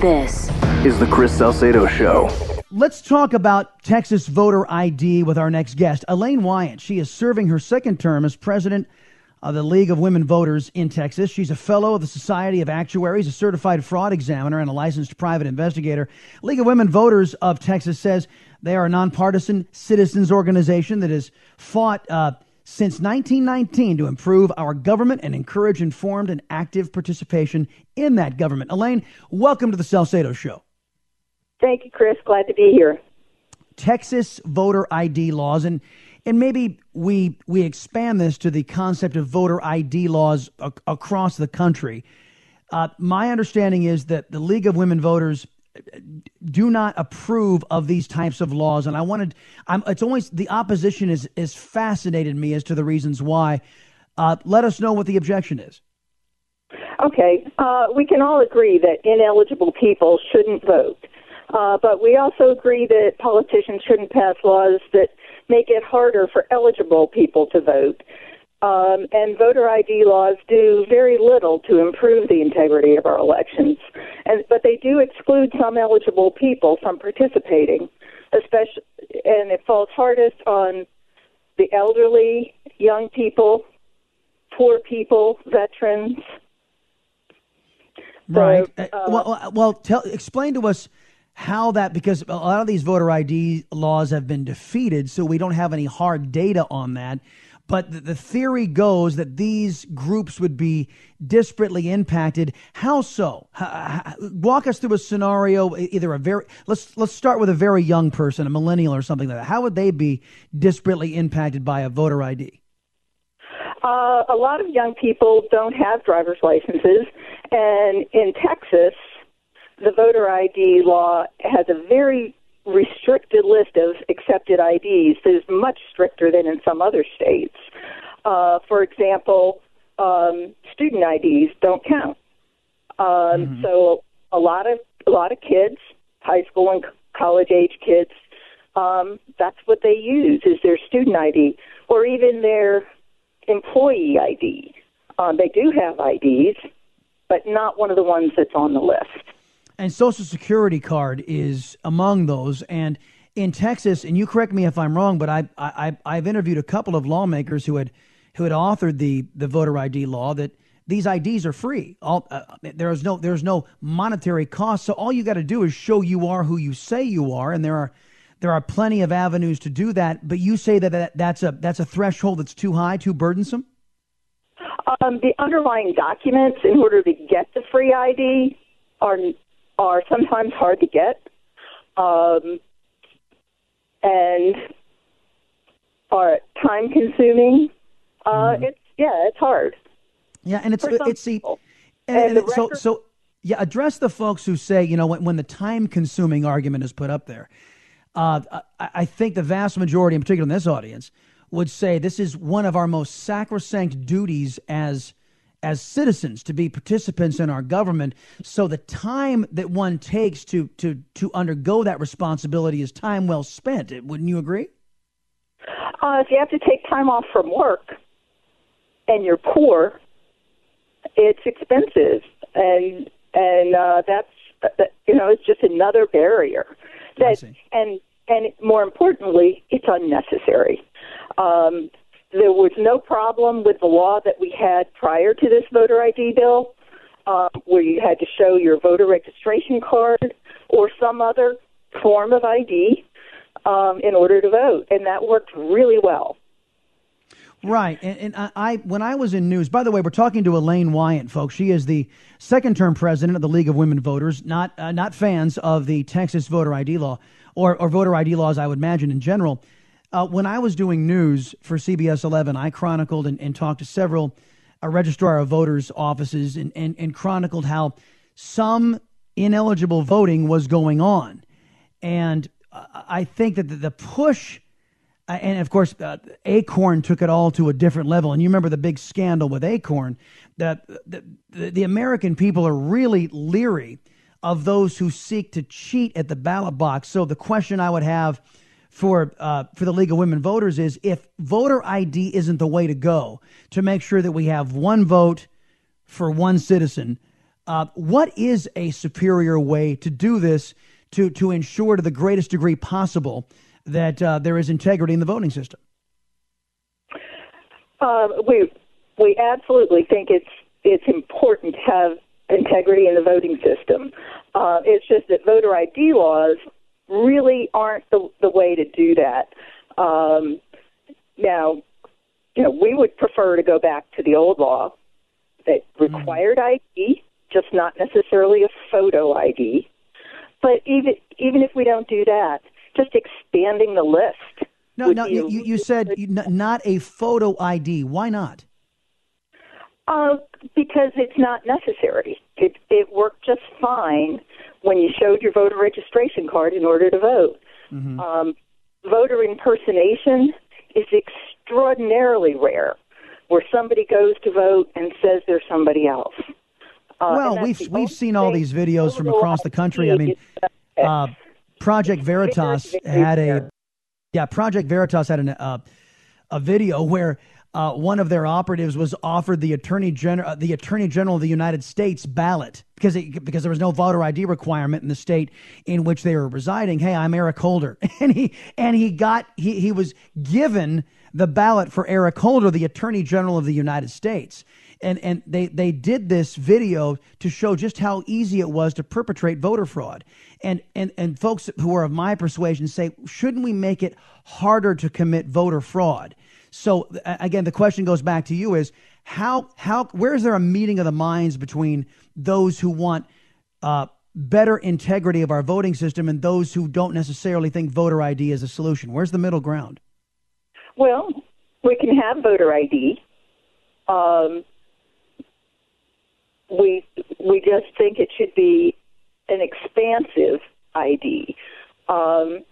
This is the Chris Salcedo Show. Let's talk about Texas voter ID with our next guest, Elaine Wiant. She is serving her second term as president of the League of Women Voters in Texas. She's a fellow of the Society of Actuaries, a certified fraud examiner, and a licensed private investigator. League of Women Voters of Texas says they are a nonpartisan citizens organization that has fought uh, since 1919 to improve our government and encourage informed and active participation in that government. Elaine, welcome to the Salcedo Show. Thank you, Chris. Glad to be here. Texas voter ID laws and and maybe we we expand this to the concept of voter ID laws a- across the country. Uh, my understanding is that the League of Women Voters do not approve of these types of laws, and I wanted. I'm, it's always the opposition is is fascinated me as to the reasons why. Uh, let us know what the objection is. Okay, uh, we can all agree that ineligible people shouldn't vote, uh, but we also agree that politicians shouldn't pass laws that make it harder for eligible people to vote. Um, and voter ID laws do very little to improve the integrity of our elections, and but they do exclude some eligible people from participating, especially, and it falls hardest on the elderly, young people, poor people, veterans. Right. So, Uh, well, well, tell explain to us how that because a lot of these voter ID laws have been defeated, so we don't have any hard data on that. But the, the theory goes that these groups would be disparately impacted. How so? Walk us through a scenario. Either a very let's let's start with a very young person, a millennial or something like that. How would they be disparately impacted by a voter ID? Uh, a lot of young people don't have driver's licenses, and in Texas, the voter ID law has a very restricted list of accepted IDs that is much stricter than in some other states. Uh, for example, um, student IDs don't count. Um, So a lot of a lot of kids, high school and college age kids, um, that's what they use is their student ID or even their employee ID. Um, they do have IDs, but not one of the ones that's on the list. And Social Security card is among those. And in Texas, and you correct me if I'm wrong, but I, I I've interviewed a couple of lawmakers who had who had authored the the voter ID law that these IDs are free. All uh, there is no there's no monetary cost. So all you got to do is show you are who you say you are, and there are there are plenty of avenues to do that. But you say that, that that's a that's a threshold that's too high, too burdensome. Um, the underlying documents in order to get the free ID are are sometimes hard to get, um, and are time consuming. Uh, It's yeah, it's hard. Yeah, and it's some it's the and, And and the so record- so yeah. Address the folks who say you know when, when the time consuming argument is put up there. Uh, I, I think the vast majority, in particular in this audience, would say this is one of our most sacrosanct duties as as citizens to be participants in our government. So the time that one takes to to to undergo that responsibility is time well spent. Wouldn't you agree? Uh, if you have to take time off from work and you're poor, it's expensive, and and uh, that's you know it's just another barrier. That and and more importantly, it's unnecessary. Um, there was no problem with the law that we had prior to this voter ID bill, um, where you had to show your voter registration card or some other form of ID um, in order to vote, and that worked really well. Right, and, and I, I, when I was in news. By the way, we're talking to Elaine Wyatt, folks. She is the second-term president of the League of Women Voters. Not uh, not fans of the Texas voter ID law or, or voter ID laws, I would imagine in general. Uh, when I was doing news for CBS 11, I chronicled and, and talked to several uh, registrar of voters offices and, and, and chronicled how some ineligible voting was going on, and I think that the push uh, and of course, uh, Acorn took it all to a different level. And you remember the big scandal with Acorn that the, the, American people are really leery of those who seek to cheat at the ballot box. So the question I would have for uh, for the League of Women Voters is if voter ID isn't the way to go to make sure that we have one vote for one citizen, uh, what is a superior way to do this to to ensure to the greatest degree possible? that uh, there is integrity in the voting system? Uh, we we absolutely think it's it's important to have integrity in the voting system. Uh, it's just that voter ID laws really aren't the, the way to do that. Um, now, you know, we would prefer to go back to the old law that mm-hmm. required. ID, just not necessarily a photo ID. But even even if we don't do that, just expanding the list. No, no, you, you said not a photo ID. Why not? Uh, because it's not necessary. It, it worked just fine when you showed your voter registration card in order to vote. Mm-hmm. Um, voter impersonation is extraordinarily rare, where somebody goes to vote and says they're somebody else. Uh, well, we've we've seen all these videos from across the country. I mean, uh, Project Veritas had a yeah Project Veritas had an, uh, a video where uh, one of their operatives was offered the attorney general uh, the attorney general of the United States ballot because it, because there was no voter ID requirement in the state in which they were residing. Hey, I'm Eric Holder, and he and he got he he was given the ballot for Eric Holder, the attorney general of the United States and and they they did this video to show just how easy it was to perpetrate voter fraud. And and and folks who are of my persuasion say, shouldn't we make it harder to commit voter fraud? So again, the question goes back to you: is how how where is there a meeting of the minds between those who want uh, better integrity of our voting system and those who don't necessarily think voter ID is a solution? Where's the middle ground? Well, we can have voter ID. Um, we we just think it should be an expansive ID. Um,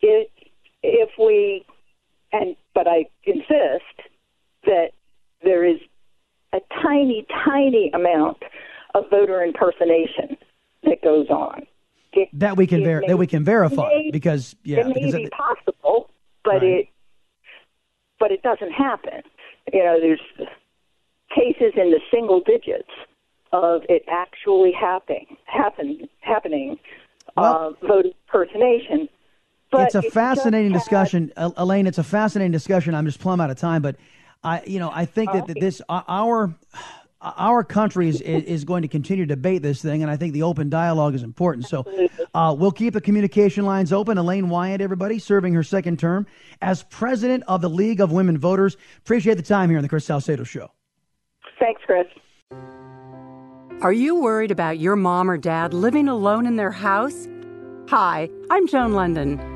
it, if we and but I insist that there is a tiny, tiny amount of voter impersonation that goes on. It, that we can ver- may, that we can verify may, because yeah, it may be possible, but right. it but it doesn't happen. You know, there's cases in the single digits of it actually happening, happen, happening, well, uh, vote impersonation. But it's a fascinating discussion, Elaine. It's a fascinating discussion. I'm just plumb out of time, but I, you know, I think that, that this our our country is, is going to continue to debate this thing, and I think the open dialogue is important. So uh, we'll keep the communication lines open. Elaine Wyatt, everybody, serving her second term as president of the League of Women Voters. Appreciate the time here on the Chris Salcedo Show. Thanks, Chris. Are you worried about your mom or dad living alone in their house? Hi, I'm Joan London.